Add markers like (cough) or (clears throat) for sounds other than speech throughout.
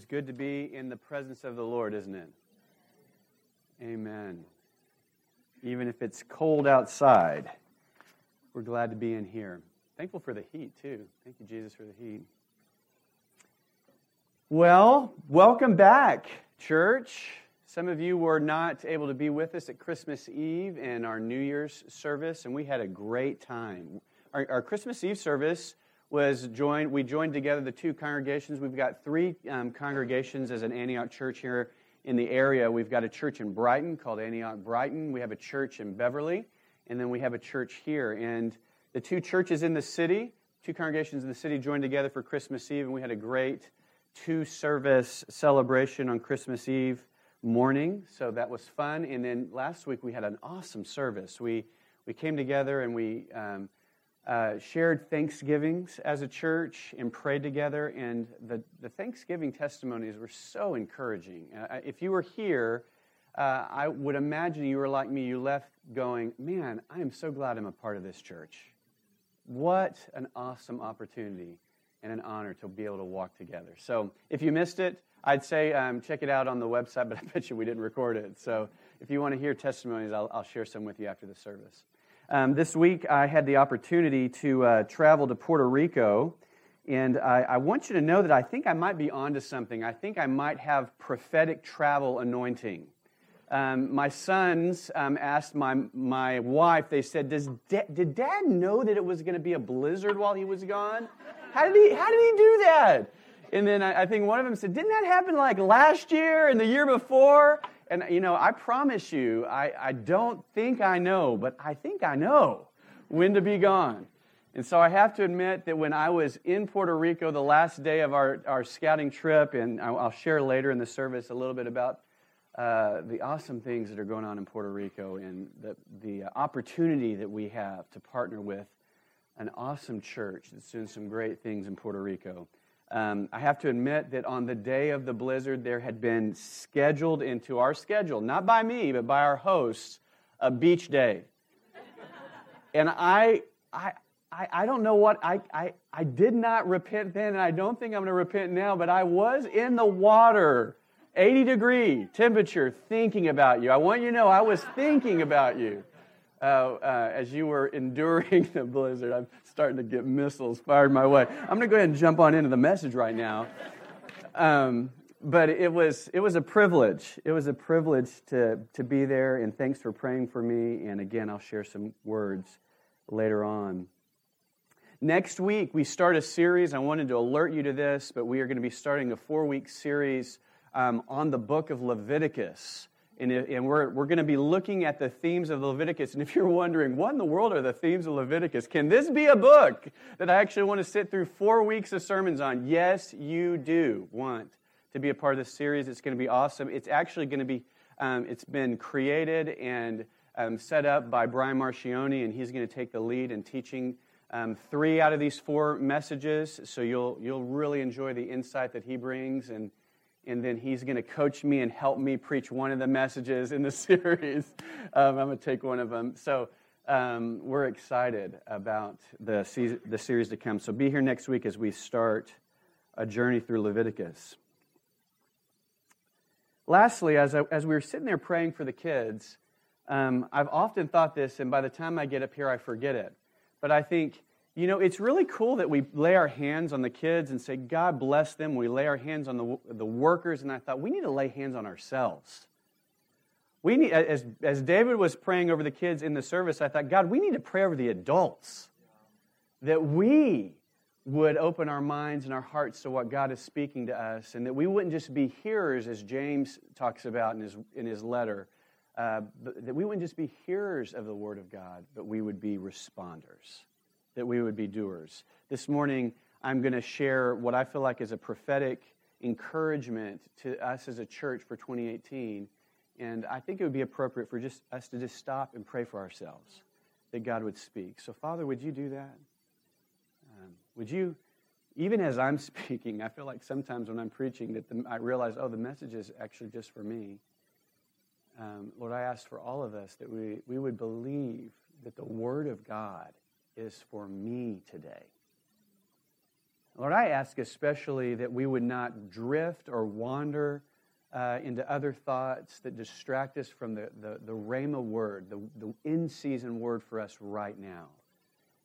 is good to be in the presence of the Lord, isn't it? Amen. Even if it's cold outside, we're glad to be in here. Thankful for the heat, too. Thank you, Jesus, for the heat. Well, welcome back, church. Some of you were not able to be with us at Christmas Eve and our New Year's service, and we had a great time. Our, our Christmas Eve service was joined, we joined together the two congregations. We've got three um, congregations as an Antioch church here in the area. We've got a church in Brighton called Antioch Brighton. We have a church in Beverly, and then we have a church here. And the two churches in the city, two congregations in the city, joined together for Christmas Eve, and we had a great two service celebration on Christmas Eve morning. So that was fun. And then last week we had an awesome service. We, we came together and we um, uh, shared Thanksgivings as a church and prayed together. And the, the Thanksgiving testimonies were so encouraging. Uh, if you were here, uh, I would imagine you were like me. You left going, man, I am so glad I'm a part of this church. What an awesome opportunity and an honor to be able to walk together. So if you missed it, I'd say um, check it out on the website, (laughs) but I bet you we didn't record it. So if you want to hear testimonies, I'll, I'll share some with you after the service. Um, this week, I had the opportunity to uh, travel to Puerto Rico, and I, I, want you to know that I think I might be onto something. I think I might have prophetic travel anointing. Um, my sons um, asked my, my wife, they said, Does da- Did dad know that it was going to be a blizzard while he was gone? How did he, how did he do that? And then I, I think one of them said, Didn't that happen like last year and the year before? And, you know, I promise you, I, I don't think I know, but I think I know when to be gone. And so I have to admit that when I was in Puerto Rico the last day of our, our scouting trip, and I'll share later in the service a little bit about uh, the awesome things that are going on in Puerto Rico and the, the opportunity that we have to partner with an awesome church that's doing some great things in Puerto Rico. Um, I have to admit that on the day of the blizzard, there had been scheduled into our schedule, not by me, but by our hosts, a beach day. and I, I, I, I don't know what, I, I, I did not repent then, and I don't think I'm going to repent now, but I was in the water, 80 degree temperature, thinking about you. I want you to know I was thinking about you. Uh, uh, as you were enduring (laughs) the blizzard. I'm starting to get missiles fired my way. I'm going to go ahead and jump on into the message right now. Um, but it was, it was a privilege. It was a privilege to, to be there, and thanks for praying for me. And again, I'll share some words later on. Next week, we start a series. I wanted to alert you to this, but we are going to be starting a four week series um, on the book of Leviticus. And, and we're, we're going to be looking at the themes of Leviticus. And if you're wondering, what in the world are the themes of Leviticus? Can this be a book that I actually want to sit through four weeks of sermons on? Yes, you do want to be a part of this series. It's going to be awesome. It's actually going to be, um, it's been created and um, set up by Brian Marcioni, and he's going to take the lead in teaching um, three out of these four messages. So you'll, you'll really enjoy the insight that he brings. And and then he's going to coach me and help me preach one of the messages in the (laughs) series. Um, I'm going to take one of them. So um, we're excited about the, the series to come. So be here next week as we start a journey through Leviticus. Lastly, as, I, as we were sitting there praying for the kids, um, I've often thought this, and by the time I get up here, I forget it. But I think you know, it's really cool that we lay our hands on the kids and say, God bless them. We lay our hands on the, the workers, and I thought, we need to lay hands on ourselves. We need, as, as David was praying over the kids in the service, I thought, God, we need to pray over the adults. That we would open our minds and our hearts to what God is speaking to us, and that we wouldn't just be hearers, as James talks about in his, in his letter, uh, that we wouldn't just be hearers of the Word of God, but we would be responders that we would be doers. This morning, I'm going to share what I feel like is a prophetic encouragement to us as a church for 2018. And I think it would be appropriate for just us to just stop and pray for ourselves that God would speak. So, Father, would you do that? Um, would you, even as I'm (laughs) speaking, I feel like sometimes when I'm preaching that the, I realize, oh, the message is actually just for me. Um, Lord, I ask for all of us that we, we would believe that the Word of God is for me today. Lord, I ask especially that we would not drift or wander uh, into other thoughts that distract us from the, the, the Rhema word, the, the in season word for us right now,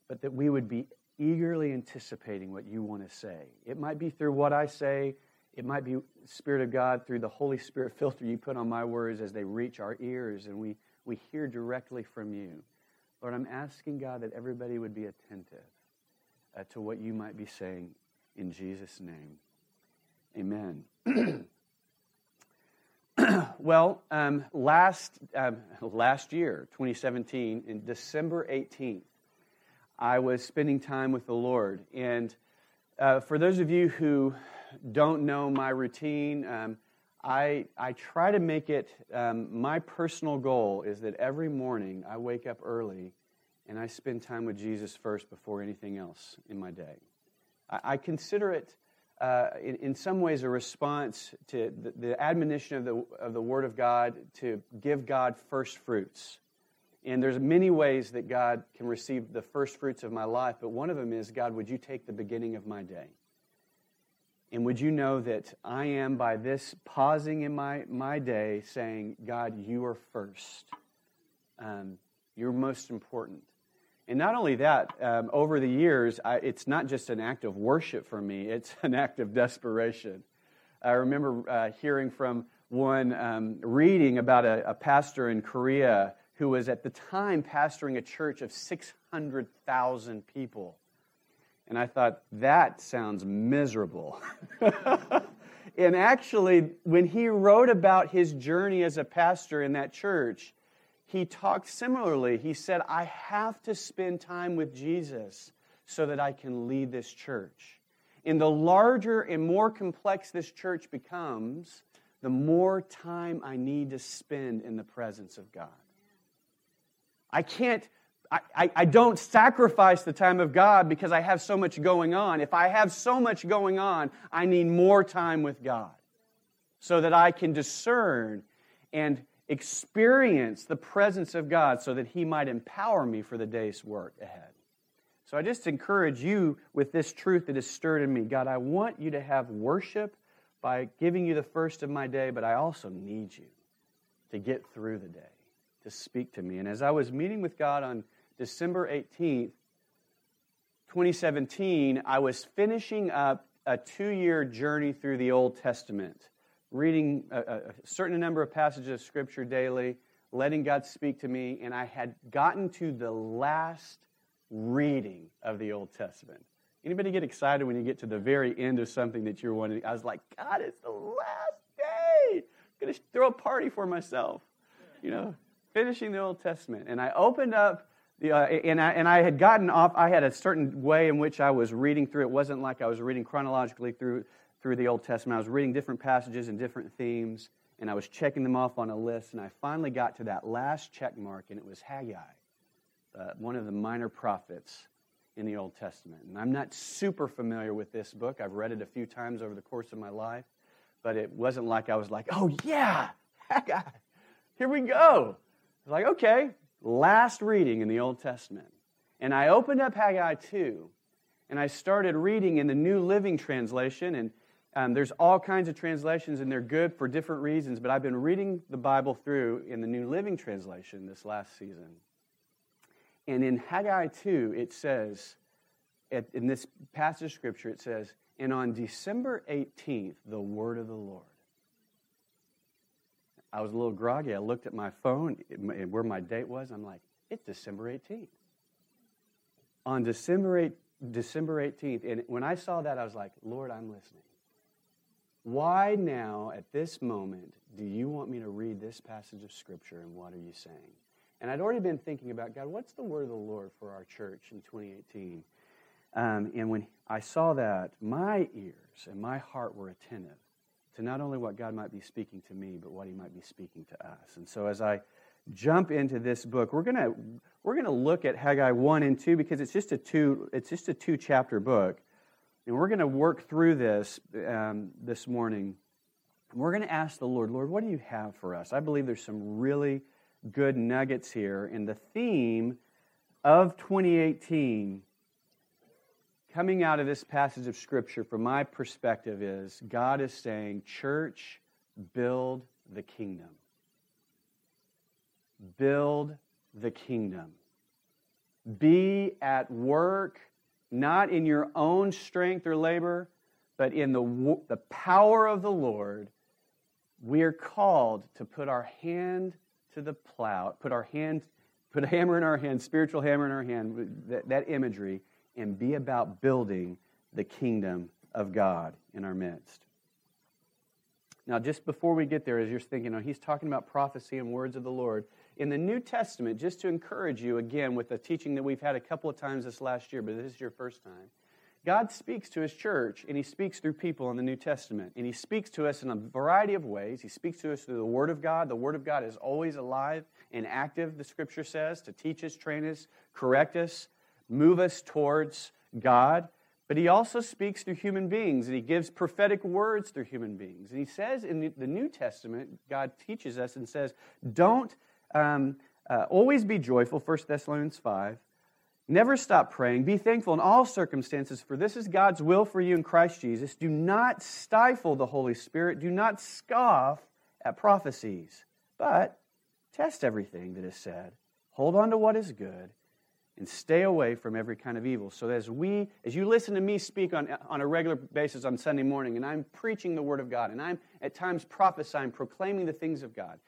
but that we would be eagerly anticipating what you want to say. It might be through what I say, it might be Spirit of God through the Holy Spirit (laughs) filter you put on my words as they reach our ears and we, we hear directly from you. Lord, I'm asking God that everybody would be attentive uh, to what you might be saying in Jesus' name. Amen. (clears throat) well, um, last, um, last year, 2017, in December 18th, I was spending time with the Lord. And uh, for those of you who don't know my routine, um, I, I try to make it um, my personal goal is that every morning I wake up early and I spend time with Jesus first before anything else in my day. I, I consider it uh, in, in, some ways a response to the, the, admonition of the, of the Word of God to give God first fruits. And there's many ways that God can receive the first fruits of my life, but one of them is God, would you take the beginning of my day? And would you know that I am, by this pausing in my, my day, saying, God, you are first. Um, you're most important. And not only that, um, over the years, I, it's not just an act of worship for me, it's (laughs) an act of desperation. I remember uh, hearing from one um, reading about a, a, pastor in Korea who was at the time pastoring a church of 600,000 people. And I thought, that sounds miserable. (laughs) and actually, when he wrote about his journey as a pastor in that church, he talked similarly. He said, I have to spend time with Jesus so that I can lead this church. And the larger and more complex this church becomes, the more time I need to spend in the presence of God. I can't, I, I, I, don't sacrifice the time of God because I have so much going on. If I have so much going on, I need more time with God so that I can discern and experience the presence of God so that He might empower me for the day's work ahead. So I just encourage you with this truth that is stirred in me. God, I want you to have worship by giving you the first of my day, but I also need you to get through the day, to speak to me. And as I was meeting with God on December 18th, 2017, I was finishing up a two year journey through the Old Testament reading a, a, certain number of passages of Scripture daily, letting God speak to me, and I had gotten to the last reading of the Old Testament. Anybody get excited when you get to the very end of something that you're wanting? I was like, God, it's the last day. I'm going to throw a party for myself. You know, finishing the Old Testament. And I opened up uh, and, I, and I had gotten off, I had a certain way in which I was reading through. It wasn't like I was reading chronologically through through the Old Testament. I was reading different passages and different themes, and I was checking them off on a list, and I finally got to that last check mark, and it was Haggai, uh, one of the minor prophets in the Old Testament. And I'm not super familiar with this book. I've read it a few times over the course of my life, but it wasn't like I was like, oh, yeah, Haggai, here we go. I was like, okay, last reading in the Old Testament. And I opened up Haggai 2, and I started reading in the New Living Translation, and um, there's all kinds of translations, and they're good for different reasons, but I've been reading the Bible through in the New Living Translation this last season. And in Haggai 2, it says, in this passage of Scripture, it says, And on December 18th, the word of the Lord. I was a little groggy. I looked at my phone, and where my date was. I'm like, it's December 18th. On December 8th, December 18th, and when I saw that, I was like, Lord, I'm listening. Why now, at this moment, do you want me to read this passage of Scripture and what are you saying? And I'd already been thinking about, God, what's the word of the Lord for our church in 2018? Um, and when I saw that, my ears and my heart were attentive to not only what God might be speaking to me, but what He might be speaking to us. And so as I jump into this book, we're to we're to look at Haggai 1 and 2 because it's just a two it's just a two chapter book. And we're to work through this um, this morning. We're to ask the Lord, Lord, what do you have for us? I believe there's some really good nuggets here. And the theme of 2018 coming out of this passage of Scripture, from my perspective, is God is saying, Church, build the kingdom. Build the kingdom. Be at work, not in your own strength or labor, but in the, the power of the Lord. We are called to put our hand to the plow, put our hand, put a hammer in our hand, spiritual hammer in our hand, that, that imagery, and be about building the kingdom of God in our midst. Now, just before we get there, as you're thinking, oh, he's talking about prophecy and words of the Lord. In the New Testament, just to encourage you again with the teaching that we've had a couple of times this last year, but this is your first time. God speaks to his church, and he speaks through people in the New Testament. And he speaks to us in a variety of ways. He speaks to us through the Word of God. The Word of God is always alive and active, the Scripture says, to teach us, train us, correct us, move us towards God. But he also speaks through human beings, and he gives prophetic words through human beings. And he says in the New Testament, God teaches us and says, don't um, uh, always be joyful, 1 Thessalonians 5. Never stop praying. Be thankful in all circumstances, for this is God's will for you in Christ Jesus. Do not stifle the Holy Spirit. Do not scoff at prophecies, but test everything that is said. Hold on to what is good and stay away from every kind of evil. So as we, as you listen to me speak on, on a regular basis on Sunday morning, and I'm preaching the Word of God, and I'm at times prophesying, proclaiming the things of God,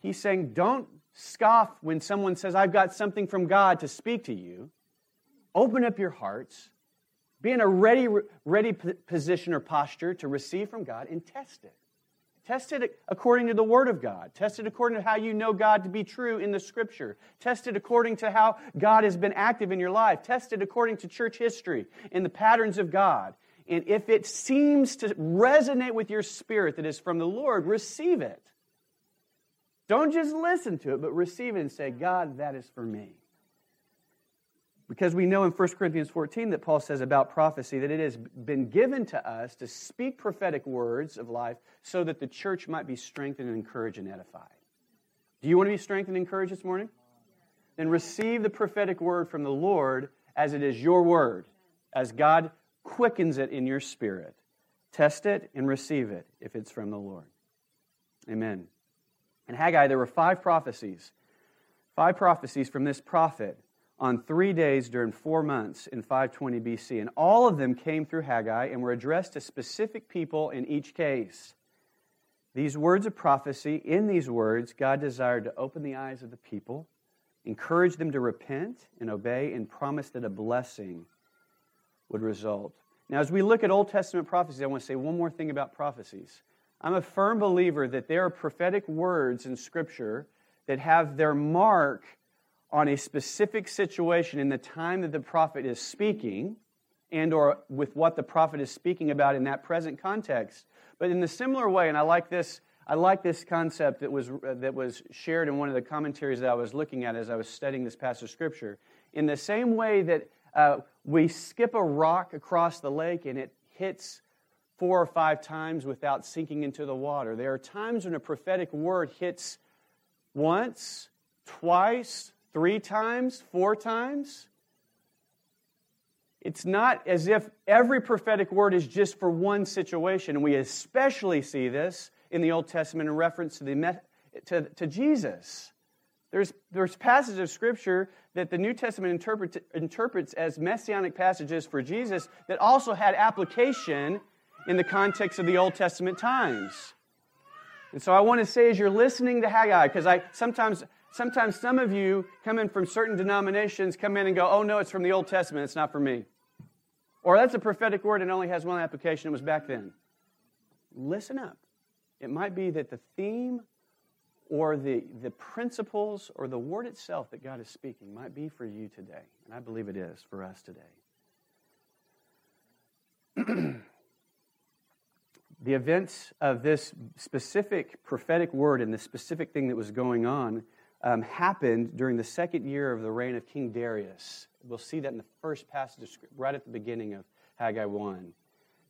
he's saying, don't scoff when someone says, I've got something from God to speak to you. Open up your hearts. Be in a ready, ready position or posture to receive from God and test it. Test it according to the Word of God. Test it according to how you know God to be true in the Scripture. Test it according to how God has been active in your life. Test it according to church history and the patterns of God. And if it seems to resonate with your spirit that is from the Lord, receive it. Don't just listen to it, but receive it and say, God, that is for me. Because we know in 1 Corinthians 14 that Paul says about prophecy that it has been given to us to speak prophetic words of life so that the church might be strengthened and encouraged and edified. Do you want to be strengthened and encouraged this morning? Then receive the prophetic word from the Lord as it is your word, as God quickens it in your spirit. Test it and receive it if it's from the Lord. Amen. In Haggai, there were five prophecies. Five prophecies from this prophet on three days during four months in 520 BC. And all of them came through Haggai and were addressed to specific people in each case. These words of prophecy, in these words, God desired to open the eyes of the people, encourage them to repent and obey, and promise that a blessing would result. Now, as we look at Old Testament prophecies, I want to say one more thing about prophecies. I'm a firm believer that there are prophetic words in Scripture that have their mark on a specific situation in the time that the prophet is speaking and or with what the prophet is speaking about in that present context. But in the similar way and i like this i like this concept that was that was shared in one of the commentaries that i was looking at as i was studying this passage of scripture. In the same way that uh, we skip a rock across the lake and it hits four or five times without sinking into the water. There are times when a prophetic word hits once twice three times, four times. It's not as if every prophetic word is just for one situation. And we especially see this in the Old Testament in reference to, the, to, to Jesus. There's, there's passages of Scripture that the New Testament interpret, interprets as messianic passages for Jesus that also had application in the context of the Old Testament times. And so I want to say, as you're listening to Haggai, because I sometimes sometimes some of you come in from certain denominations, come in and go, oh no, it's from the Old Testament, it's not for me. Or that's a prophetic word and only has one application, it was back then. Listen up. It might be that the theme or the, the principles or the word itself that God is speaking might be for you today. And I believe it is for us today. (clears throat) the events of this specific prophetic word and the specific thing that was going on um, happened during the second year of the reign of King Darius. We'll see that in the first passage, right at the beginning of Haggai 1.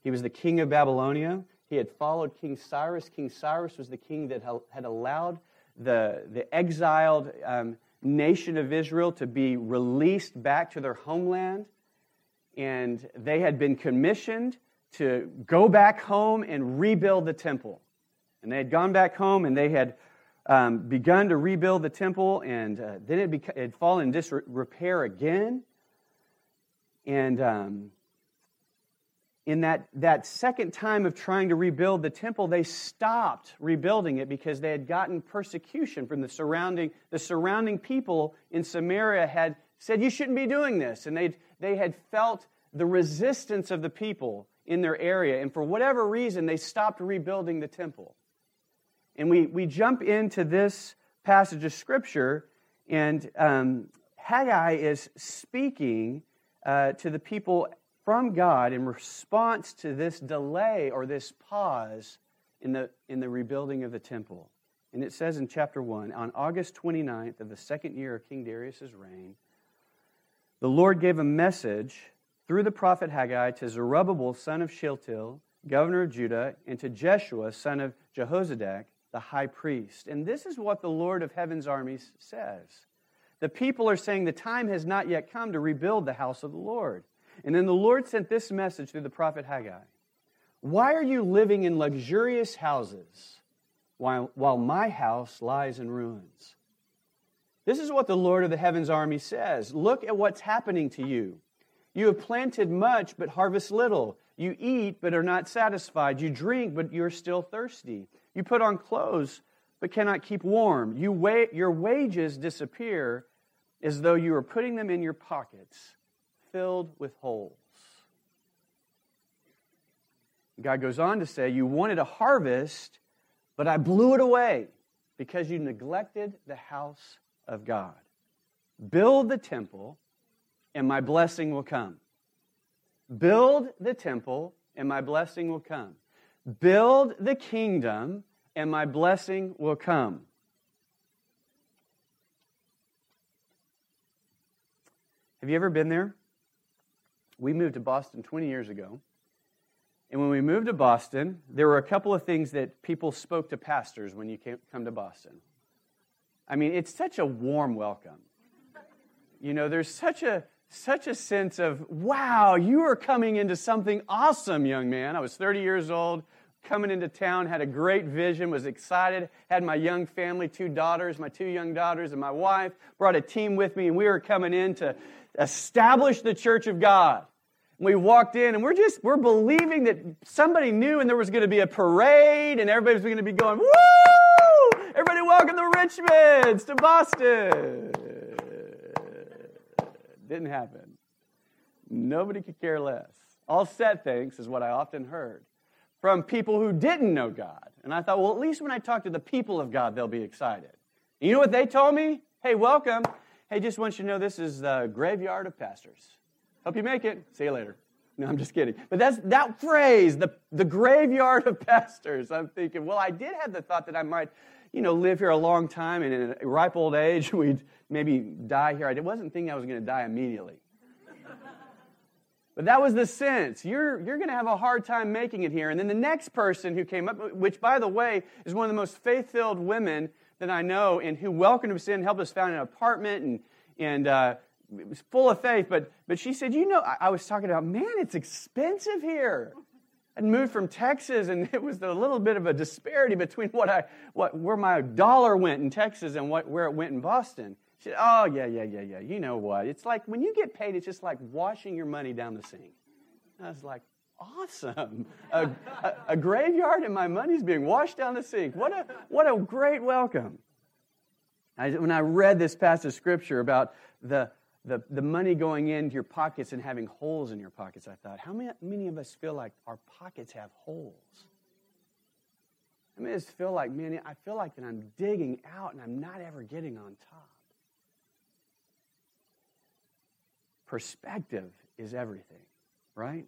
He was the king of Babylonia. He had followed King Cyrus. King Cyrus was the king that had allowed the, the exiled um, nation of Israel to be released back to their homeland. and they had been commissioned to go back home and rebuild the temple. And they had gone back home and they had um, begun to rebuild the temple, and uh, then it, beca- had fallen in disrepair again. And um, in that, that second time of trying to rebuild the temple, they stopped rebuilding it because they had gotten persecution from the surrounding, the surrounding people in Samaria had said, You shouldn't be doing this. And they they had felt the resistance of the people in their area. And for whatever reason, they stopped rebuilding the temple. And we, we jump into this passage of Scripture, and um, Haggai is speaking uh, to the people from God in response to this delay or this pause in the, in the rebuilding of the temple. And it says in chapter 1 On August 29th of the second year of King Darius' reign, the Lord gave a message through the prophet Haggai to Zerubbabel, son of Shealtiel, governor of Judah, and to Jeshua, son of Jehozadak, the high priest. And this is what the Lord of heaven's armies says. The people are saying the time has not yet come to rebuild the house of the Lord. And then the Lord sent this message through the prophet Haggai Why are you living in luxurious houses while, while my house lies in ruins? This is what the Lord of the heavens army says. Look at what's happening to you. You have planted much, but harvest little. You eat, but are not satisfied. You drink, but you're still thirsty. You put on clothes, but cannot keep warm. You wa- your wages disappear as though you were putting them in your pockets, filled with holes. God goes on to say, You wanted a harvest, but I blew it away because you neglected the house of God. Build the temple, and my blessing will come. Build the temple, and my blessing will come. Build the kingdom, and my blessing will come. Have you ever been there? We moved to Boston 20 years ago. And when we moved to Boston, there were a couple of things that people spoke to pastors when you came, come to Boston. I mean, it's such a warm welcome. You know, there's such a such a sense of, wow, you are coming into something awesome, young man. I was 30 years old, coming into town, had a great vision, was excited, had my young family, two daughters, my two young daughters, and my wife, brought a team with me, and we were coming in to establish the church of God. We walked in and we're just we're believing that somebody knew and there was going to be a parade and everybody was going to be going, woo! Everybody welcome to Richmond, to Boston. Didn't happen. Nobody could care less. All set thanks is what I often heard from people who didn't know God. And I thought, well, at least when I talk to the people of God, they'll be excited. And you know what they told me? Hey, welcome. Hey, just want you to know this is the graveyard of pastors. Hope you make it. See you later. No, I'm just kidding. But that's that phrase, the, the graveyard of pastors. I'm thinking, well, I did have the thought that I might you know, live here a long time and in a ripe old age, (laughs) we'd maybe die here. I wasn't thinking I was going to die immediately. But that was the sense. You're, you're going to have a hard time making it here. And then the next person who came up, which, by the way, is one of the most faith filled women that I know, and who welcomed us in, helped us find an apartment, and, and uh, was full of faith. But, but she said, You know, I, I was talking about, man, it's expensive here. I'd moved from Texas, and (laughs) it was a little bit of a disparity between what I, what, where my dollar went in Texas and what, where it went in Boston. She Oh, yeah, yeah, yeah, yeah. You know what? It's like when you get paid, it's just like washing your money down the sink. I was like, Awesome. A, a, a graveyard and my money's being washed down the sink. What a, what a great welcome. I, when I read this passage of scripture about the, the, the money going into your pockets and having holes in your pockets, I thought, how many, many of us feel like our pockets have holes? I mean, I just feel like, man, I feel like that I'm digging out and I'm not ever getting on top. Perspective is everything, right?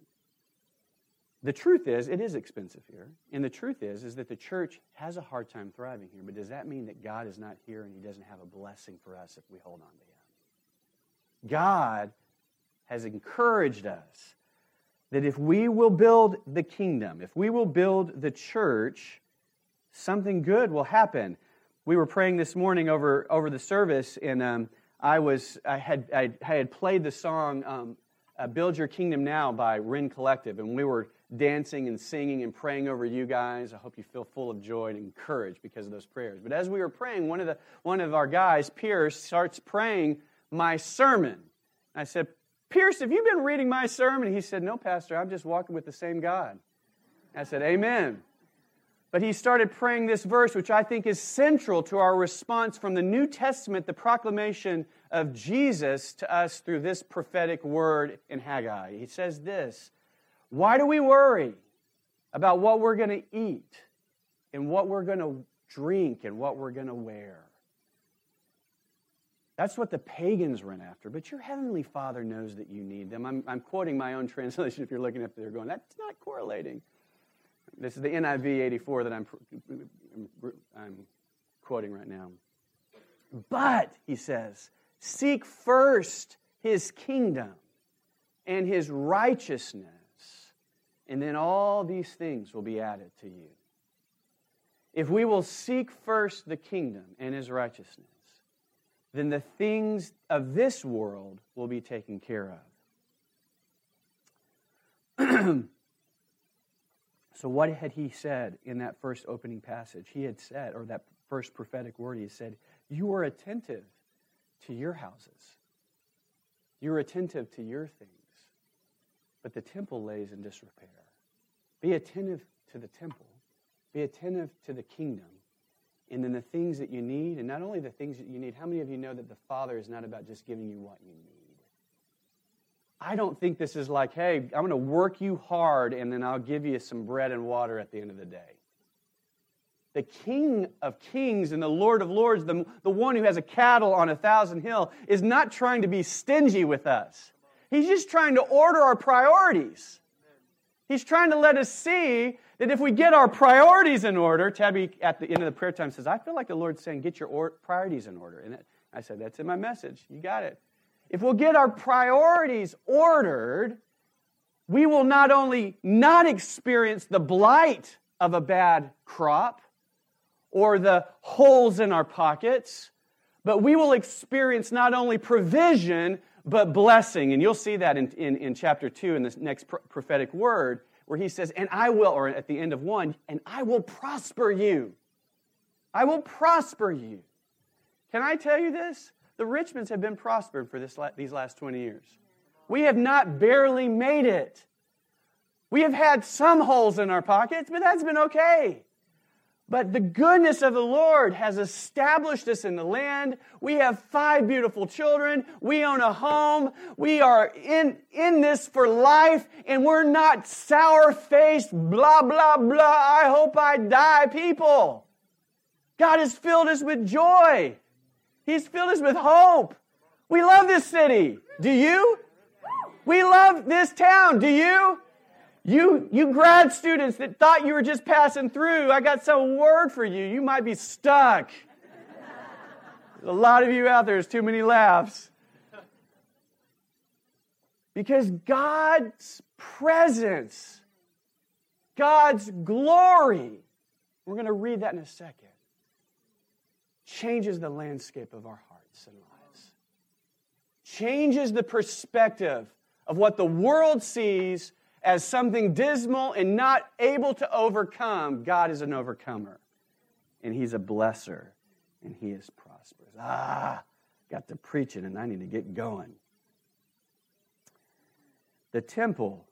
The truth is, it is expensive here. And the truth is, is that the church has a hard time thriving here. But does that mean that God is not here and he doesn't have a blessing for us if we hold on to him? God has encouraged us that if we will build the kingdom, if we will build the church, something good will happen. We were praying this morning over, over the service, and um, I was I had I, had played the song um, uh, Build Your Kingdom Now by Rend Collective, and we were dancing and singing and praying over you guys. I hope you feel full of joy and encouraged because of those prayers. But as we were praying, one of, the, one of our guys, Pierce, starts praying my sermon. I said, Pierce, have you been reading my sermon? He said, No, Pastor, I'm just walking with the same God. I said, Amen. But he started praying this verse, which I think is central to our response from the New Testament, the proclamation of Jesus to us through this prophetic word in Haggai. He says this Why do we worry about what we're going to eat and what we're going to drink and what we're going to wear? That's what the pagans run after, but your heavenly Father knows that you need them. I'm, I'm quoting my own (laughs) translation if you're looking up there going, that's not correlating. This is the NIV 84 that I'm, I'm quoting right now. But, he says, seek first his kingdom and his righteousness, and then all these things will be added to you. If we will seek first the kingdom and his righteousness, then the things of this world will be taken care of. (clears throat) so, what had he said in that first opening passage? He had said, or that first prophetic word, he said, You are attentive to your houses, you're attentive to your things, but the temple lays in disrepair. Be attentive to the temple, be attentive to the kingdom and then the things that you need, and not only the things that you need, how many of you know that the Father is not about just giving you what you need? I don't think this is like, hey, I'm going to work you hard and then I'll give you some bread and water at the end of the day. The King of Kings and the Lord of Lords, the, the one who has a cattle on a thousand hill, is not trying to be stingy with us. He's just trying to order our priorities. He's trying to let us see that if we get our priorities in order, Tabby at the end of the prayer time says, I feel like the Lord's saying, get your or- priorities in order. And I said, That's in my message. You got it. If we'll get our priorities ordered, we will not only not experience the blight of a bad crop or the holes in our pockets, but we will experience not only provision, but blessing. And you'll see that in, in, in chapter 2 in this next prophetic word where he says, And I will, or at the end of one, and I will prosper you. I will prosper you. Can I tell you this? The Richmonds have been prospered for this, these last 20 years. We have not barely made it. We have had some holes in our pockets, but that's been okay. But the goodness of the Lord has established us in the land. We have five beautiful children. We own a home. We are in, in this for life, and we're not sour faced, blah, blah, blah. I hope I die people. God has filled us with joy, He's filled us with hope. We love this city. Do you? We love this town. Do you? You, you grad students that thought you were just passing through, I got some word for you. You might be stuck. a lot of you out there, there's too many laughs. Because God's presence, God's glory, we're going to read that in a second, changes the landscape of our hearts and lives. Changes the perspective of what the world sees as something dismal and not able to overcome, God is an overcomer. And He's a blesser. And He is prosperous. Ah, got to preaching and I need to get going. The temple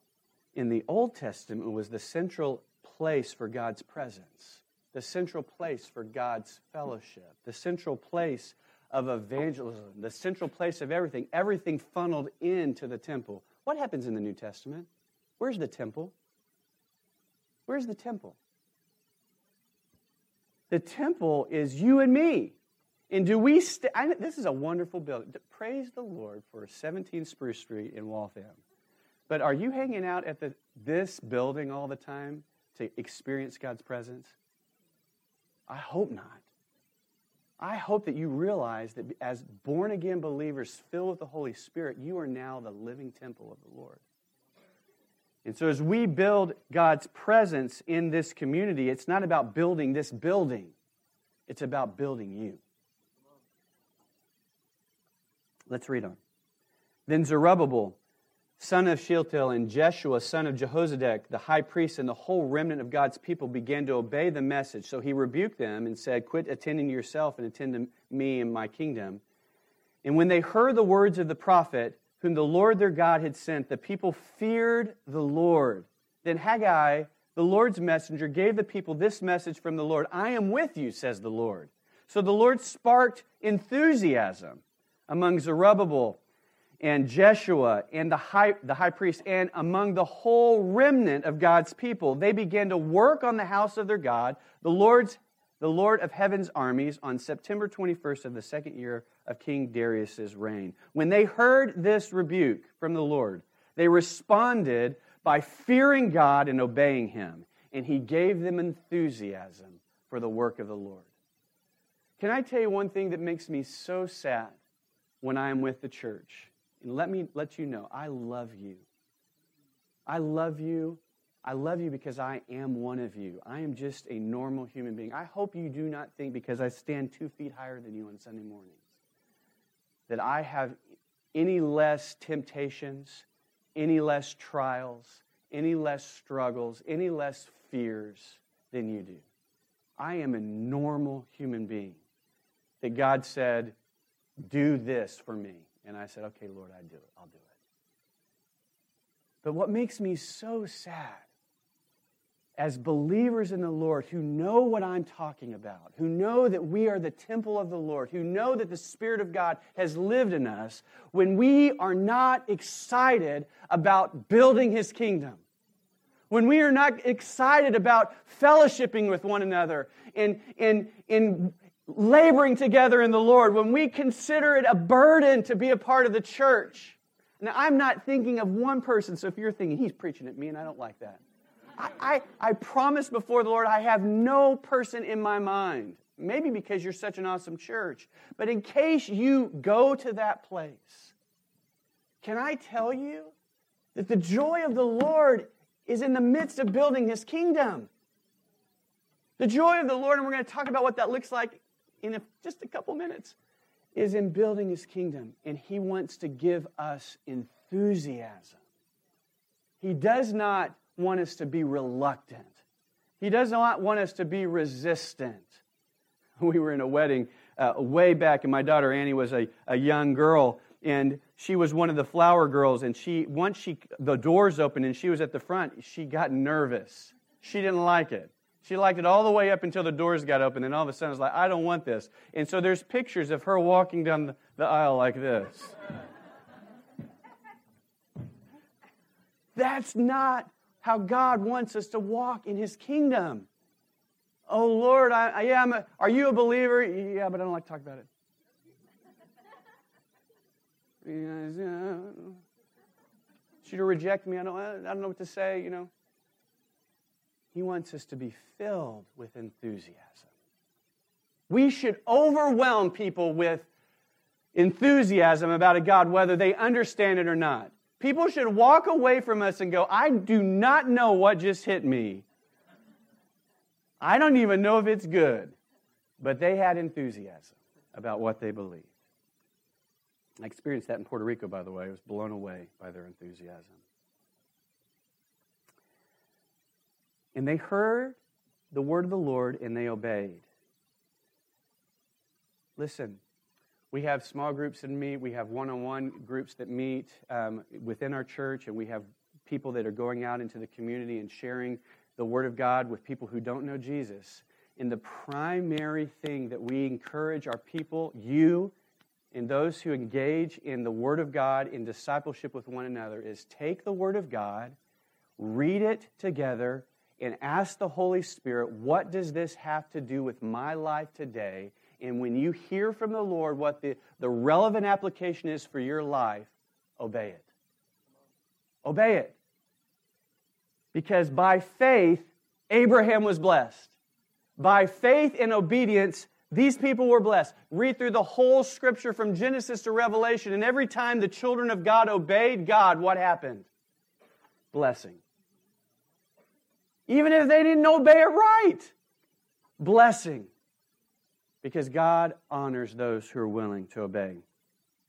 in the Old Testament was the central place for God's presence, the central place for God's fellowship, the central place of evangelism, the central place of everything. Everything funneled into the temple. What happens in the New Testament? Where's the temple? Where's the temple? The temple is you and me. And do we, st- this is a wonderful building. Praise the Lord for 17 Spruce Street in Waltham. But are you hanging out at the, this building all the time to experience God's presence? I hope not. I hope that you realize that as born again believers filled with the Holy Spirit, you are now the living temple of the Lord. And so, as we build God's presence in this community, it's not about building this building, it's about building you. Let's read on. Then Zerubbabel, son of Shealtiel, and Jeshua, son of Jehozadak, the high priest, and the whole remnant of God's people began to obey the message. So he rebuked them and said, Quit attending to yourself and attend to me and my kingdom. And when they heard the words of the prophet, whom the Lord their God had sent, the people feared the Lord. Then Haggai, the Lord's messenger, gave the people this message from the Lord I am with you, says the Lord. So the Lord sparked enthusiasm among Zerubbabel and Jeshua and the high, the high priest and among the whole remnant of God's people. They began to work on the house of their God, the Lord's the Lord of heaven's armies, on September 21st of the second year of King Darius's reign. When they heard this rebuke from the Lord, they responded by fearing God and obeying him, and he gave them enthusiasm for the work of the Lord. Can I tell you one thing that makes me so sad when I am with the church? And let me let you know, I love you. I love you. I love you because I am one of you. I am just a normal human being. I hope you do not think because I stand two feet higher than you on Sunday mornings that I have any less temptations, any less trials, any less struggles, any less fears than you do. I am a normal human being that God said, Do this for me. And I said, Okay, Lord, I do it. I'll do it. But what makes me so sad as believers in the Lord who know what I'm talking about, who know that we are the temple of the Lord, who know that the Spirit of God has lived in us, when we are not excited about building His kingdom, when we are not excited about fellowshipping with one another and, and, and laboring together in the Lord, when we consider it a burden to be a part of the church. Now, I'm not thinking of one person, so if you're thinking, he's preaching at me and I don't like that. I, I, I promise before the Lord, I have no person in my mind. Maybe because you're such an awesome church. But in case you go to that place, can I tell you that the joy of the Lord is in the midst of building his kingdom? The joy of the Lord, and we're going to talk about what that looks like in a, just a couple minutes, is in building his kingdom. And he wants to give us enthusiasm. He does not want us to be reluctant. He does not want us to be resistant. (laughs) We were in a wedding uh, way back, and my daughter Annie was a, a young girl, and she was one of the flower girls. And she, once she, the doors opened and she was at the front, she got nervous. She didn't like it. She liked it all the way up until the doors got open, and all of a sudden it's like, I don't want this. And so there's pictures of her walking down the, aisle like this. That's not how God wants us to walk in His kingdom. Oh Lord, I, I yeah, a, are you a believer? Yeah, but I don't like to talk about it. Should you reject me? I don't, I don't know what to say, you know. He wants us to be filled with enthusiasm. We should overwhelm people with enthusiasm about a God, whether they understand it or not. People should walk away from us and go, I do not know what just hit me. I don't even know if it's good. But they had enthusiasm about what they believed. I experienced that in Puerto Rico, by the way. I was blown away by their enthusiasm. And they heard the word of the Lord and they obeyed. Listen, we have small groups that meet. We have one on one groups that meet um, within our church, and we have people that are going out into the community and sharing the Word of God with people who don't know Jesus. And the primary thing that we encourage our people, you, and those who engage in the Word of God in discipleship with one another, is take the Word of God, read it together, and ask the Holy Spirit, what does this have to do with my life today? And when you hear from the Lord what the, the relevant application is for your life, obey it. Obey it. Because by faith, Abraham was blessed. By faith and obedience, these people were blessed. Read through the whole scripture from Genesis to Revelation, and every time the children of God obeyed God, what happened? Blessing. Even if they didn't obey it right, blessing because God honors those who are willing to obey.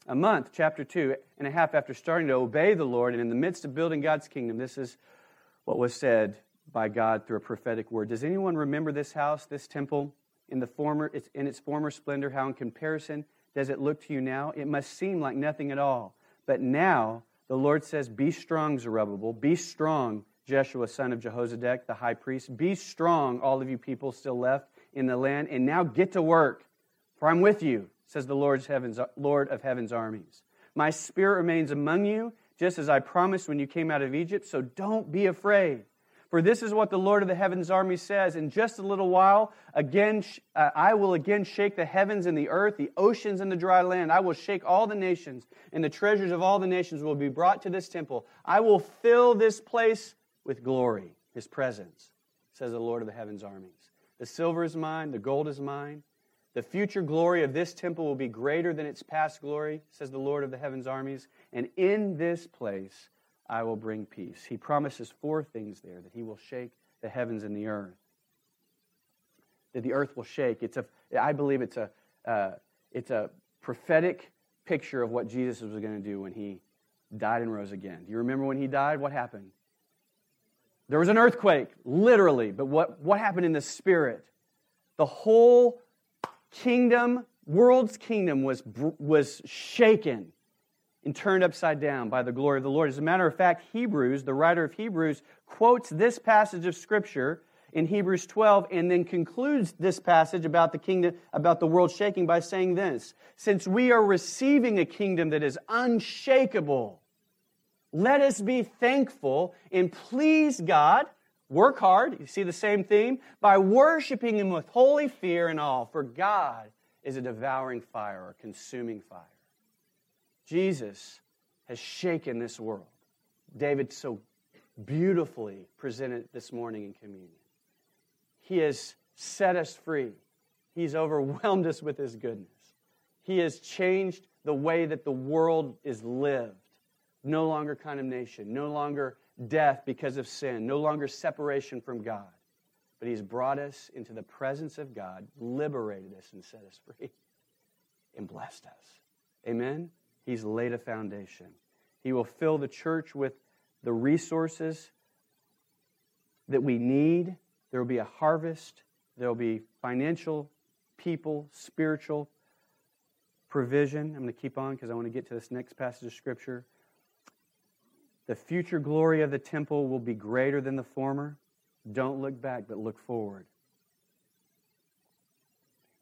a month, chapter two and a half after starting to obey the Lord, and in the midst of building God's kingdom, this is what was said by God through a prophetic word. Does anyone remember this house, this temple, in the former, in its former splendor? How, in comparison, does it look to you now? It must seem like nothing at all. But now the Lord says, "Be strong, Zerubbabel. Be strong, Jeshua, son of Jehozadak, the high priest. Be strong, all of you people still left in the land, and now get to work, for I'm with you." Says the Lord's heavens, Lord of heaven's armies. My spirit remains among you, just as I promised when you came out of Egypt, so don't be afraid. For this is what the Lord of the heavens army says In just a little while, again, uh, I will again shake the heavens and the earth, the oceans and the dry land. I will shake all the nations, and the treasures of all the nations will be brought to this temple. I will fill this place with glory, his presence, says the Lord of the heavens armies. The silver is mine, the gold is mine. The future glory of this temple will be greater than its past glory, says the Lord of the heavens armies. And in this place, I will bring peace. He promises four things there that he will shake the heavens and the earth. That the earth will shake. It's a, I believe it's a, uh, it's a prophetic picture of what Jesus was going to do when he died and rose again. Do you remember when he died? What happened? There was an earthquake, literally, but what, what happened in the spirit? The whole kingdom, world's kingdom, was, was shaken and turned upside down by the glory of the Lord. As a matter of fact, Hebrews, the writer of Hebrews, quotes this passage of Scripture in Hebrews 12 and then concludes this passage about the kingdom, about the world shaking by saying this Since we are receiving a kingdom that is unshakable, let us be thankful and please God. Work hard, you see the same theme, by worshiping Him with holy fear and awe, for God is a devouring fire or consuming fire. Jesus has shaken this world. David so beautifully presented this morning in communion. He has set us free. He's overwhelmed us with His goodness. He has changed the way that the world is lived. No longer condemnation, no longer death because of sin, no longer separation from God. But He's brought us into the presence of God, liberated us, and set us free, (laughs) and blessed us. Amen? He's laid a foundation. He will fill the church with the resources that we need. There will be a harvest. There will be financial, people, spiritual provision. I'm going to keep on because I want to get to this next passage of Scripture. The future glory of the temple will be greater than the former. Don't look back, but look forward.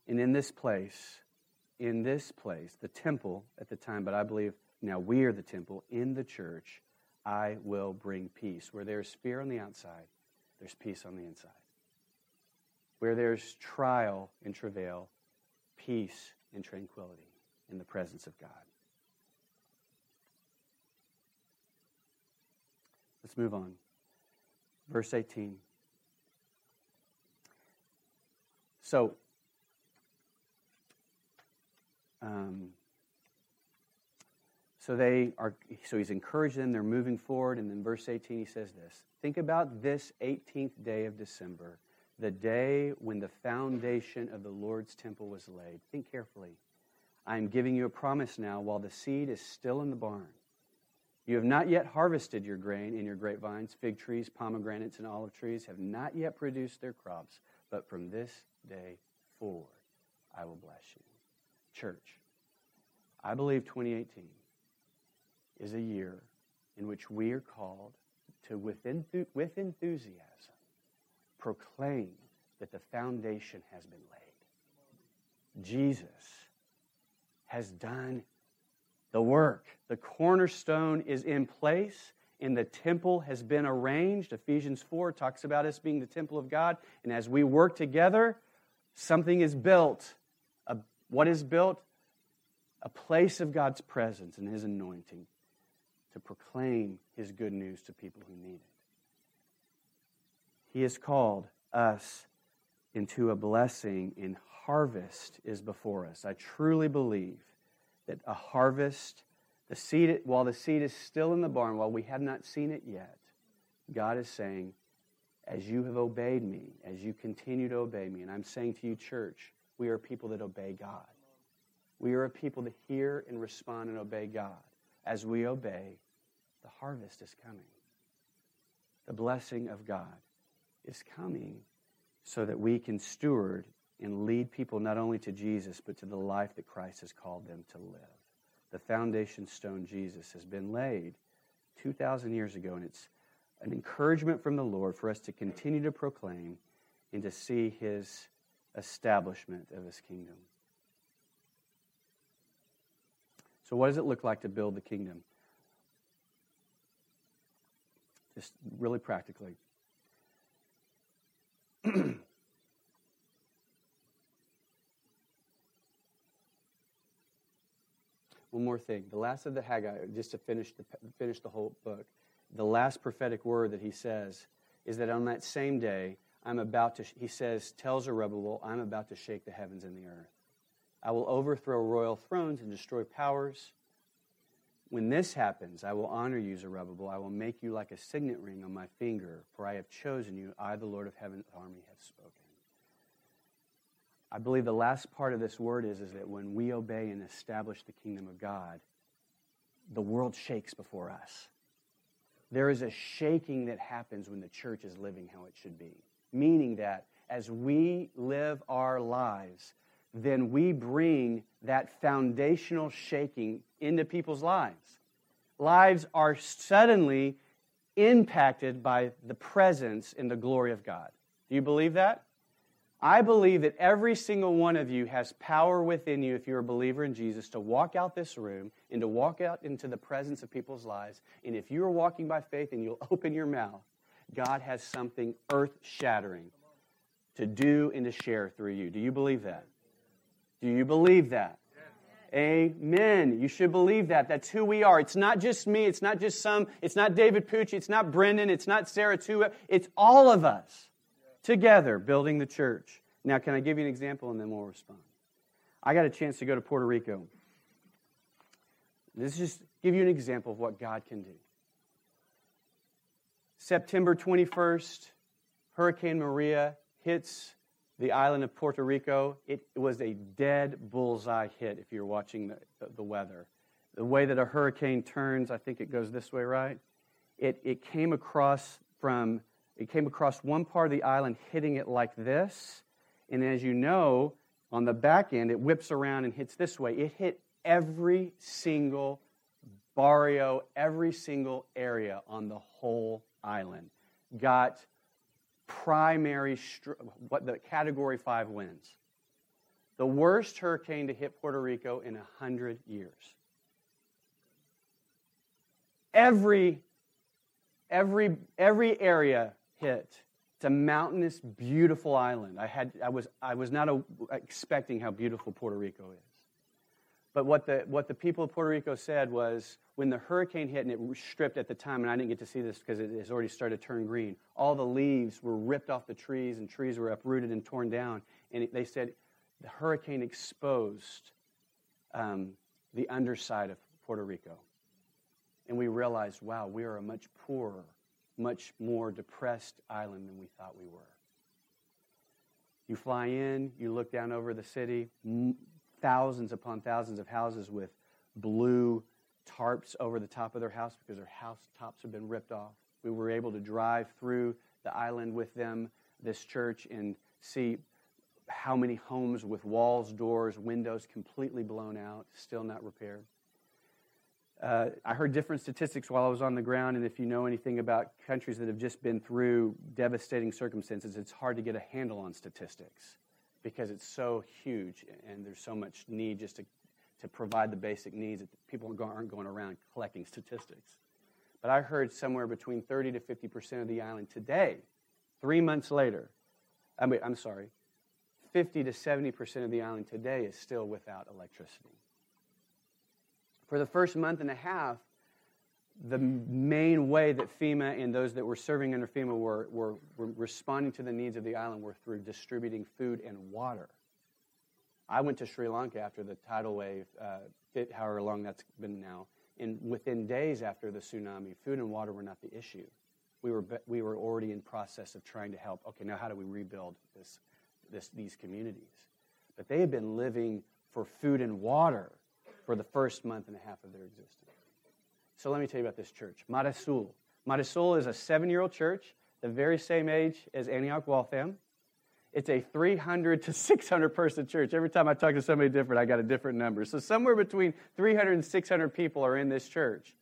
And in this place, in this place, the temple at the time, but I believe now we are the temple in the church, I will bring peace. Where there's fear on the outside, there's peace on the inside. Where there's trial and travail, peace and tranquility in the presence of God. Let's move on. Verse 18. So, um, so they are. So he's encouraged them. They're moving forward, and then verse 18 he says this: Think about this 18th day of December, the day when the foundation of the Lord's temple was laid. Think carefully. I am giving you a promise now, while the seed is still in the barn. You have not yet harvested your grain in your grapevines, fig trees, pomegranates, and olive trees have not yet produced their crops, but from this day forward I will bless you. Church, I believe 2018 is a year in which we are called to, with, with enthusiasm, proclaim that the foundation has been laid. Jesus has done the work. The cornerstone is in place and the temple has been arranged. Ephesians 4 talks about us being the temple of God. And as we work together, something is built what is built? A place of God's presence and His anointing to proclaim His good news to people who need it. He has called us into a blessing, and harvest is before us. I truly believe that a harvest, the seed, while the seed is still in the barn, while we have not seen it yet, God is saying, as you have obeyed me, as you continue to obey me, and I'm saying to you, church, we are people that obey God. We are a people that hear and respond and obey God. As we obey, the harvest is coming. The blessing of God is coming so that we can steward and lead people not only to Jesus, but to the life that Christ has called them to live. The foundation stone, Jesus, has been laid 2,000 years ago, and it's an encouragement from the Lord for us to continue to proclaim and to see his establishment of his kingdom. So, what does it look like to build the kingdom? Just really practically. (clears throat) One more thing. The last of the Haggai, just to finish the, finish the whole book, the last prophetic word that he says is that on that same day, I'm about to, he says, tells Zerubbabel, I'm about to shake the heavens and the earth. I will overthrow royal thrones and destroy powers. When this happens, I will honor you, Zerubbabel. I will make you like a signet ring on my finger, for I have chosen you. I, the Lord of heaven's army, have spoken. I believe the last part of this word is, is that when we obey and establish the kingdom of God, the world shakes before us. There is a shaking that happens when the church is living how it should be. Meaning that as we live our lives, then we bring that foundational shaking into people's lives. Lives are suddenly impacted by the presence and the glory of God. Do you believe that? I believe that every single one of you has power within you, if you're a believer in Jesus, to walk out this room and to walk out into the presence of people's lives. And if you are walking by faith and you'll (laughs) open your mouth, God has something earth shattering to do and to share through you. Do you believe that? Do you believe that? Amen. You should believe that. That's who we are. It's not just me. It's not just some. It's not David Pucci. It's not Brendan. It's not Sarah Tua. It's all of us together building the church. Now, can I give you an example and then we'll respond? I got a chance to go to Puerto Rico. This is just give you an example of what God can do. September 21st, Hurricane Maria hits the island of Puerto Rico. It was a dead bullseye hit if you're watching the, the, the weather. The way that a hurricane turns, I think it goes this way, right? It, it came across from it came across one part of the island, hitting it like this. And as you know, on the back end, it whips around and hits this way. It hit every single barrio, every single area on the whole island. Got primary, what the category five winds. The worst hurricane to hit Puerto Rico in a hundred years. Every, every, every area hit. It's a mountainous, beautiful island. I, had, I, was, I was not a, expecting how beautiful Puerto Rico is. But what the, what the people of Puerto Rico said was when the hurricane hit and it stripped at the time, and I didn't get to see this because it has already started to turn green, all the leaves were ripped off the trees and trees were uprooted and torn down. And they said the hurricane exposed um, the underside of Puerto Rico. And we realized, wow, we are a much poorer much more depressed island than we thought we were. You fly in, you look down over the city, thousands upon thousands of houses with blue tarps over the top of their house because their house tops have been ripped off. We were able to drive through the island with them, this church, and see how many homes with walls, doors, windows completely blown out, still not repaired. Uh, I heard different statistics while I was on the ground, and if you know anything about countries that have just been through devastating circumstances, it's hard to get a handle on statistics because it's so huge and there's so much need just to, to provide the basic needs that people aren't going around collecting statistics. But I heard somewhere between 30 to 50 percent of the island today, three months later, I mean, I'm sorry, 50 to 70 percent of the island today is still without electricity. For the first month and a half, the main way that FEMA and those that were serving under FEMA were, were, were, responding to the needs of the island were through distributing food and water. I went to Sri Lanka after the tidal wave, uh, however long that's been now, and within days after the tsunami, food and water were not the issue. We were, we were already in process of trying to help. Okay, now how do we rebuild this, this, these communities? But they had been living for food and water for the first month and a half of their existence. So let me tell you about this church, Marazul. Marazul is a seven year old church, the very same age as Antioch Waltham. It's a 300 to 600 person church. Every time I talk to somebody different, I got a different number. So somewhere between 300 and 600 people are in this church.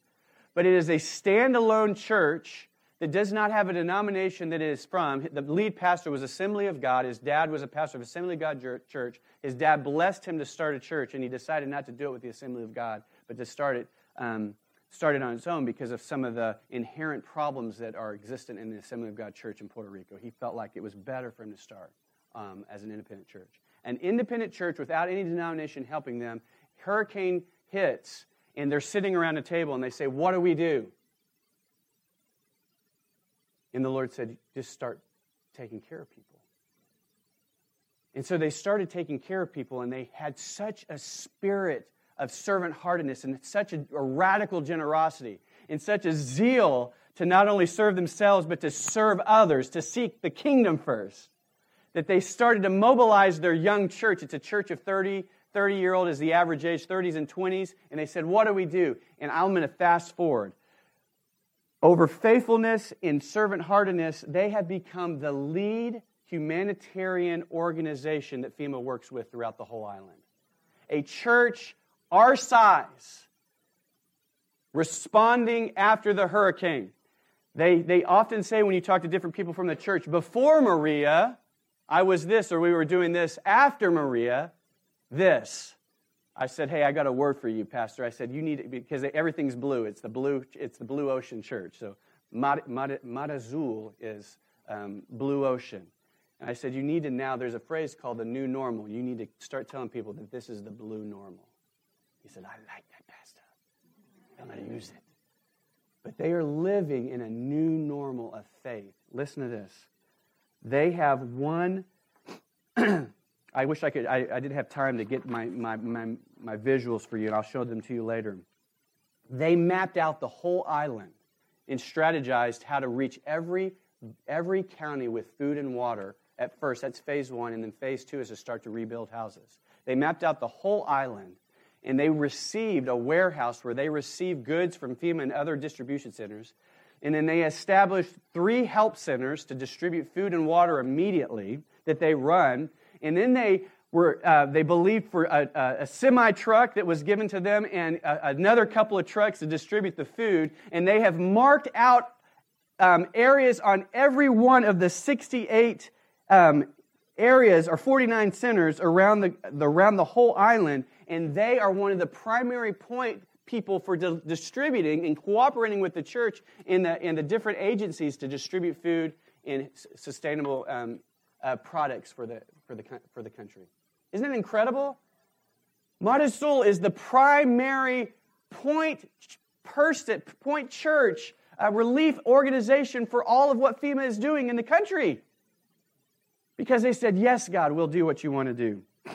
But it is a standalone church that does not have a denomination that it is from. The lead pastor was Assembly of God. His dad was a pastor of Assembly of God Church. His dad blessed him to start a church, and he decided not to do it with the Assembly of God, but to start it, um, start it on its own because of some of the inherent problems that are existent in the Assembly of God Church in Puerto Rico. He felt like it was better for him to start um, as an independent church. An independent church without any denomination helping them, hurricane hits, and they're sitting around a table and they say, What do we do? And the Lord said, just start taking care of people. And so they started taking care of people, and they had such a spirit of servant heartedness and such a, a, radical generosity and such a zeal to not only serve themselves, but to serve others, to seek the kingdom first, that they started to mobilize their young church. It's a church of 30, 30 year old is the average age, 30s and 20s. And they said, What do we do? And I'm going to fast forward. Over faithfulness in servant heartedness, they have become the lead humanitarian organization that FEMA works with throughout the whole island. A church our size responding after the hurricane. They, they often say when you talk to different people from the church, before Maria, I was this, or we were doing this. After Maria, this. I said, "Hey, I got a word for you, Pastor." I said, "You need it because everything's blue. It's the blue. It's the blue ocean church. So Marazul is um, blue ocean." And I said, "You need to now. There's a phrase called the new normal. You need to start telling people that this is the blue normal." He said, "I like that, Pastor. I'm going to use it." But they are living in a new normal of faith. Listen to this. They have one. (clears throat) I wish I could, I, I didn't have time to get my, my, my, my visuals for you, and I'll show them to you later. They mapped out the whole island and strategized how to reach every, every county with food and water at first. That's phase one, and then phase two is to start to rebuild houses. They mapped out the whole island, and they received a warehouse where they received goods from FEMA and other distribution centers. And then they established three help centers to distribute food and water immediately that they run and then they were, uh, they believed for a, a, semi truck that was given to them and a, another couple of trucks to distribute the food. And they have marked out um, areas on every one of the 68 um, areas or 49 centers around the, the, around the whole island. And they are one of the primary point people for di- distributing and cooperating with the church in the, in the different agencies to distribute food and sustainable um, uh, products for the, for, the, for the country. Isn't it incredible? Marazul is the primary point person, point church, relief organization for all of what FEMA is doing in the country. Because they said, Yes, God, we'll do what you want to do. (sniffs)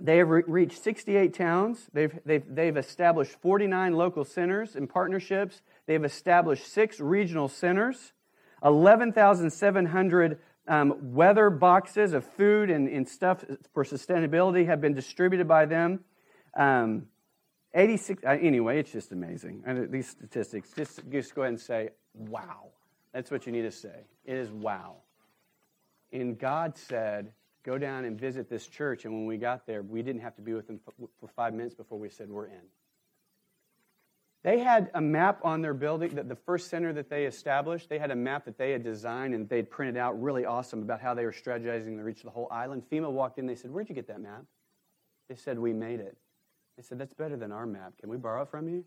They have re- reached 68 towns. They've, they've, they've established 49 local centers and partnerships. They've established six regional centers, 11,700 um, weather boxes of food and, and, stuff for sustainability have been distributed by them. Um, 86, uh, anyway, it's just amazing. And these statistics, just, just go ahead and say, wow. That's what you need to say. It is wow. And God said, go down and visit this church. And when we got there, we didn't have to be with them for five minutes before we said, we're in. They had a map on their building, that the first center that they established, they had a map that they had designed and they'd printed out really awesome about how they were strategizing to reach the whole island. FEMA walked in, they said, Where'd you get that map? They said, We made it. They said, That's better than our map. Can we borrow it from you?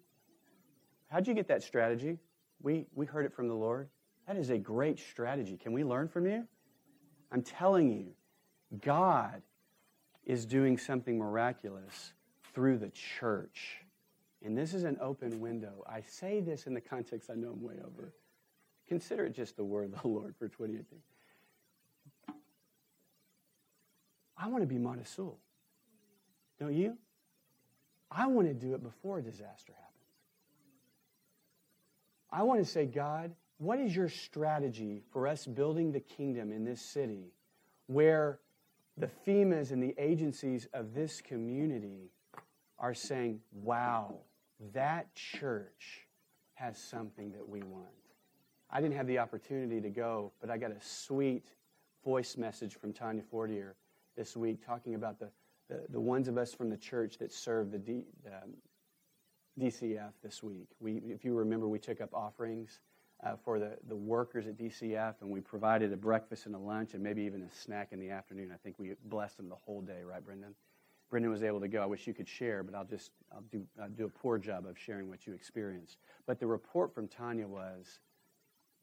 How'd you get that strategy? We, we heard it from the Lord. That is a great strategy. Can we learn from you? I'm telling you, God is doing something miraculous through the church. And this is an open window. I say this in the context I know I'm way over. Consider it just the word of the (laughs) Lord for 2018. I want to be Marazul. Don't you? I want to do it before a disaster happens. I want to say, God, what is your strategy for us building the kingdom in this city where the FEMAs and the agencies of this community are saying, wow, that church has something that we want. I didn't have the opportunity to go, but I got a sweet voice message from Tanya Fortier this week talking about the, the, the ones of us from the church that serve the D, um, DCF this week. We, if you remember, we took up offerings uh, for the, the workers at DCF, and we provided a breakfast and a lunch and maybe even a snack in the afternoon. I think we blessed them the whole day, right, Brendan? Brendan was able to go. I wish you could share, but I'll just I'll do, I'll do a poor job of sharing what you experienced. But the report from Tanya was,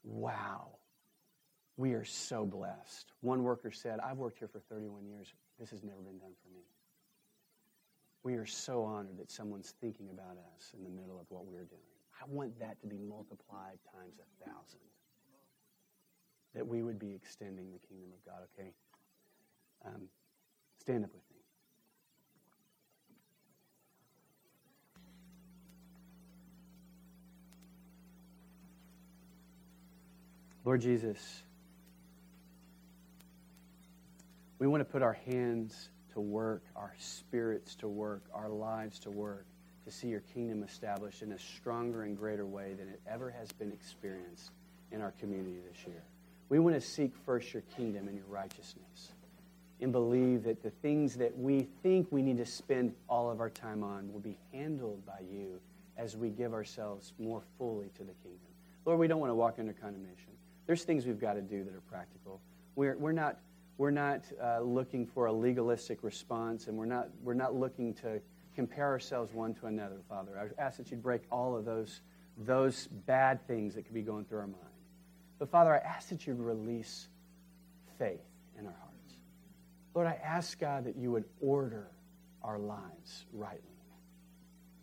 wow, we are so blessed. One worker said, I've worked here for 31 years. This has never been done for me. We are so honored that someone's thinking about us in the middle of what we're doing. I want that to be multiplied times a thousand. That we would be extending the kingdom of God. Okay? Um, stand up with me. Lord Jesus, we want to put our hands to work, our spirits to work, our lives to work to see your kingdom established in a stronger and greater way than it ever has been experienced in our community this year. We want to seek first your kingdom and your righteousness and believe that the things that we think we need to spend all of our time on will be handled by you as we give ourselves more fully to the kingdom. Lord, we don't want to walk under condemnation. There's things we've got to do that are practical. We're, we're not, we're not uh, looking for a legalistic response, and we're not, we're not looking to compare ourselves one to another, Father. I ask that you'd break all of those, those bad things that could be going through our mind. But, Father, I ask that you'd release faith in our hearts. Lord, I ask, God, that you would order our lives rightly,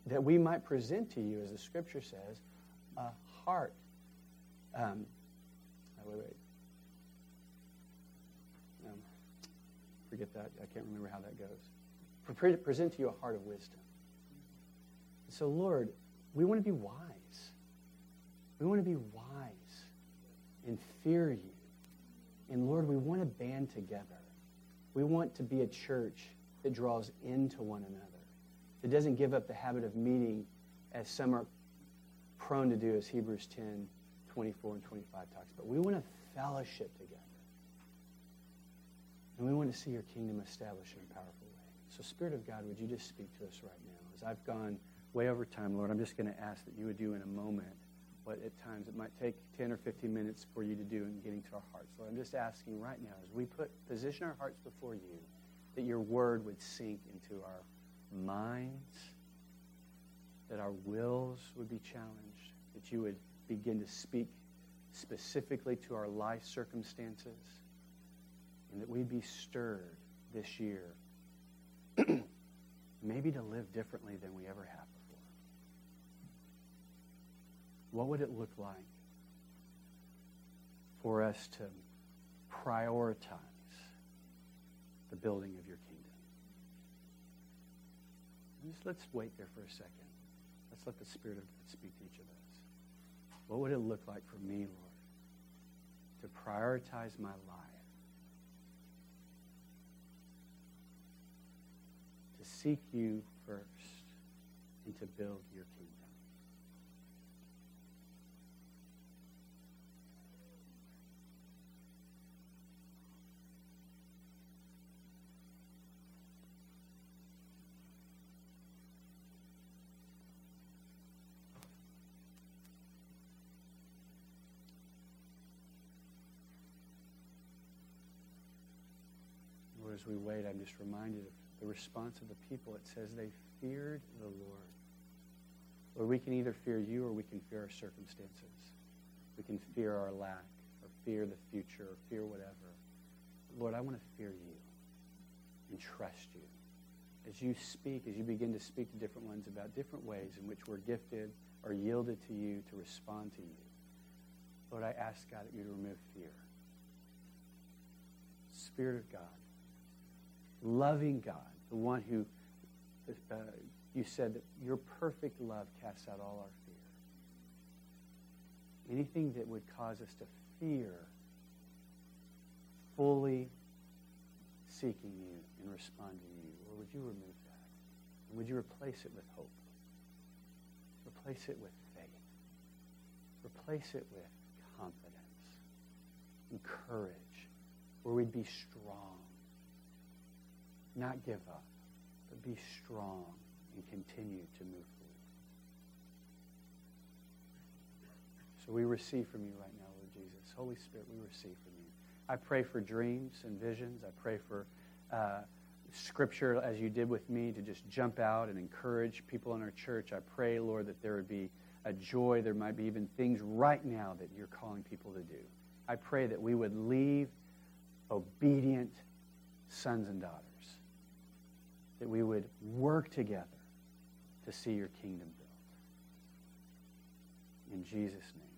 that we might present to you, as the Scripture says, a heart. Um, Um, forget that. I can't remember how that goes present to you a heart of wisdom. So, Lord, we want to be wise. We want to be wise and fear you. And Lord, we want to band together. We want to be a church that draws into one another, that doesn't give up the habit of meeting as some are prone to do, as Hebrews 10 24 and 25 talks about. We want to fellowship together. And we want to see your kingdom established in a powerful way. so, Spirit of God, would you just speak to us right now? As I've gone way over time, Lord, I'm just going to ask that you would do in a moment what at times it might take 10 or 15 minutes for you to do in getting to our hearts. Lord, I'm just asking right now as we put position our hearts before you that your word would sink into our minds, that our wills would be challenged, that you would begin to speak specifically to our life circumstances, and that we'd be stirred this year (clears throat) maybe to live differently than we ever have before. What would it look like for us to prioritize the building of your kingdom? Just let's wait there for a second. Let's let the Spirit of God speak to each of us. What would it look like for me, Lord, to prioritize my life? To seek you first and to build your kingdom. Lord, as we wait, I'm just reminded of the response of the people, it says they feared the Lord. Lord, we can either fear you or we can fear our circumstances. We can fear our lack or fear the future or fear whatever. Lord, I want to fear you and trust you. As you speak, as you begin to speak to different ones about different ways in which we're gifted or yielded to you to respond to you, Lord, I ask God that you to remove fear. Spirit of God, loving God, the one who uh, you said that your perfect love casts out all our fear. Anything that would cause us to fear fully seeking you and responding to you. Lord, would you remove that? And would you replace it with hope? Replace it with faith. Replace it with confidence and courage, where we'd be strong. Not give up, but be strong and continue to move forward. So we receive from you right now, Lord Jesus. Holy Spirit, we receive from you. I pray for dreams and visions. I pray for uh, scripture, as you did with me, to just jump out and encourage people in our church. I pray, Lord, that there would be a joy. There might be even things right now that you're calling people to do. I pray that we would leave obedient sons and daughters, that we would work together to see your kingdom built. In Jesus' name.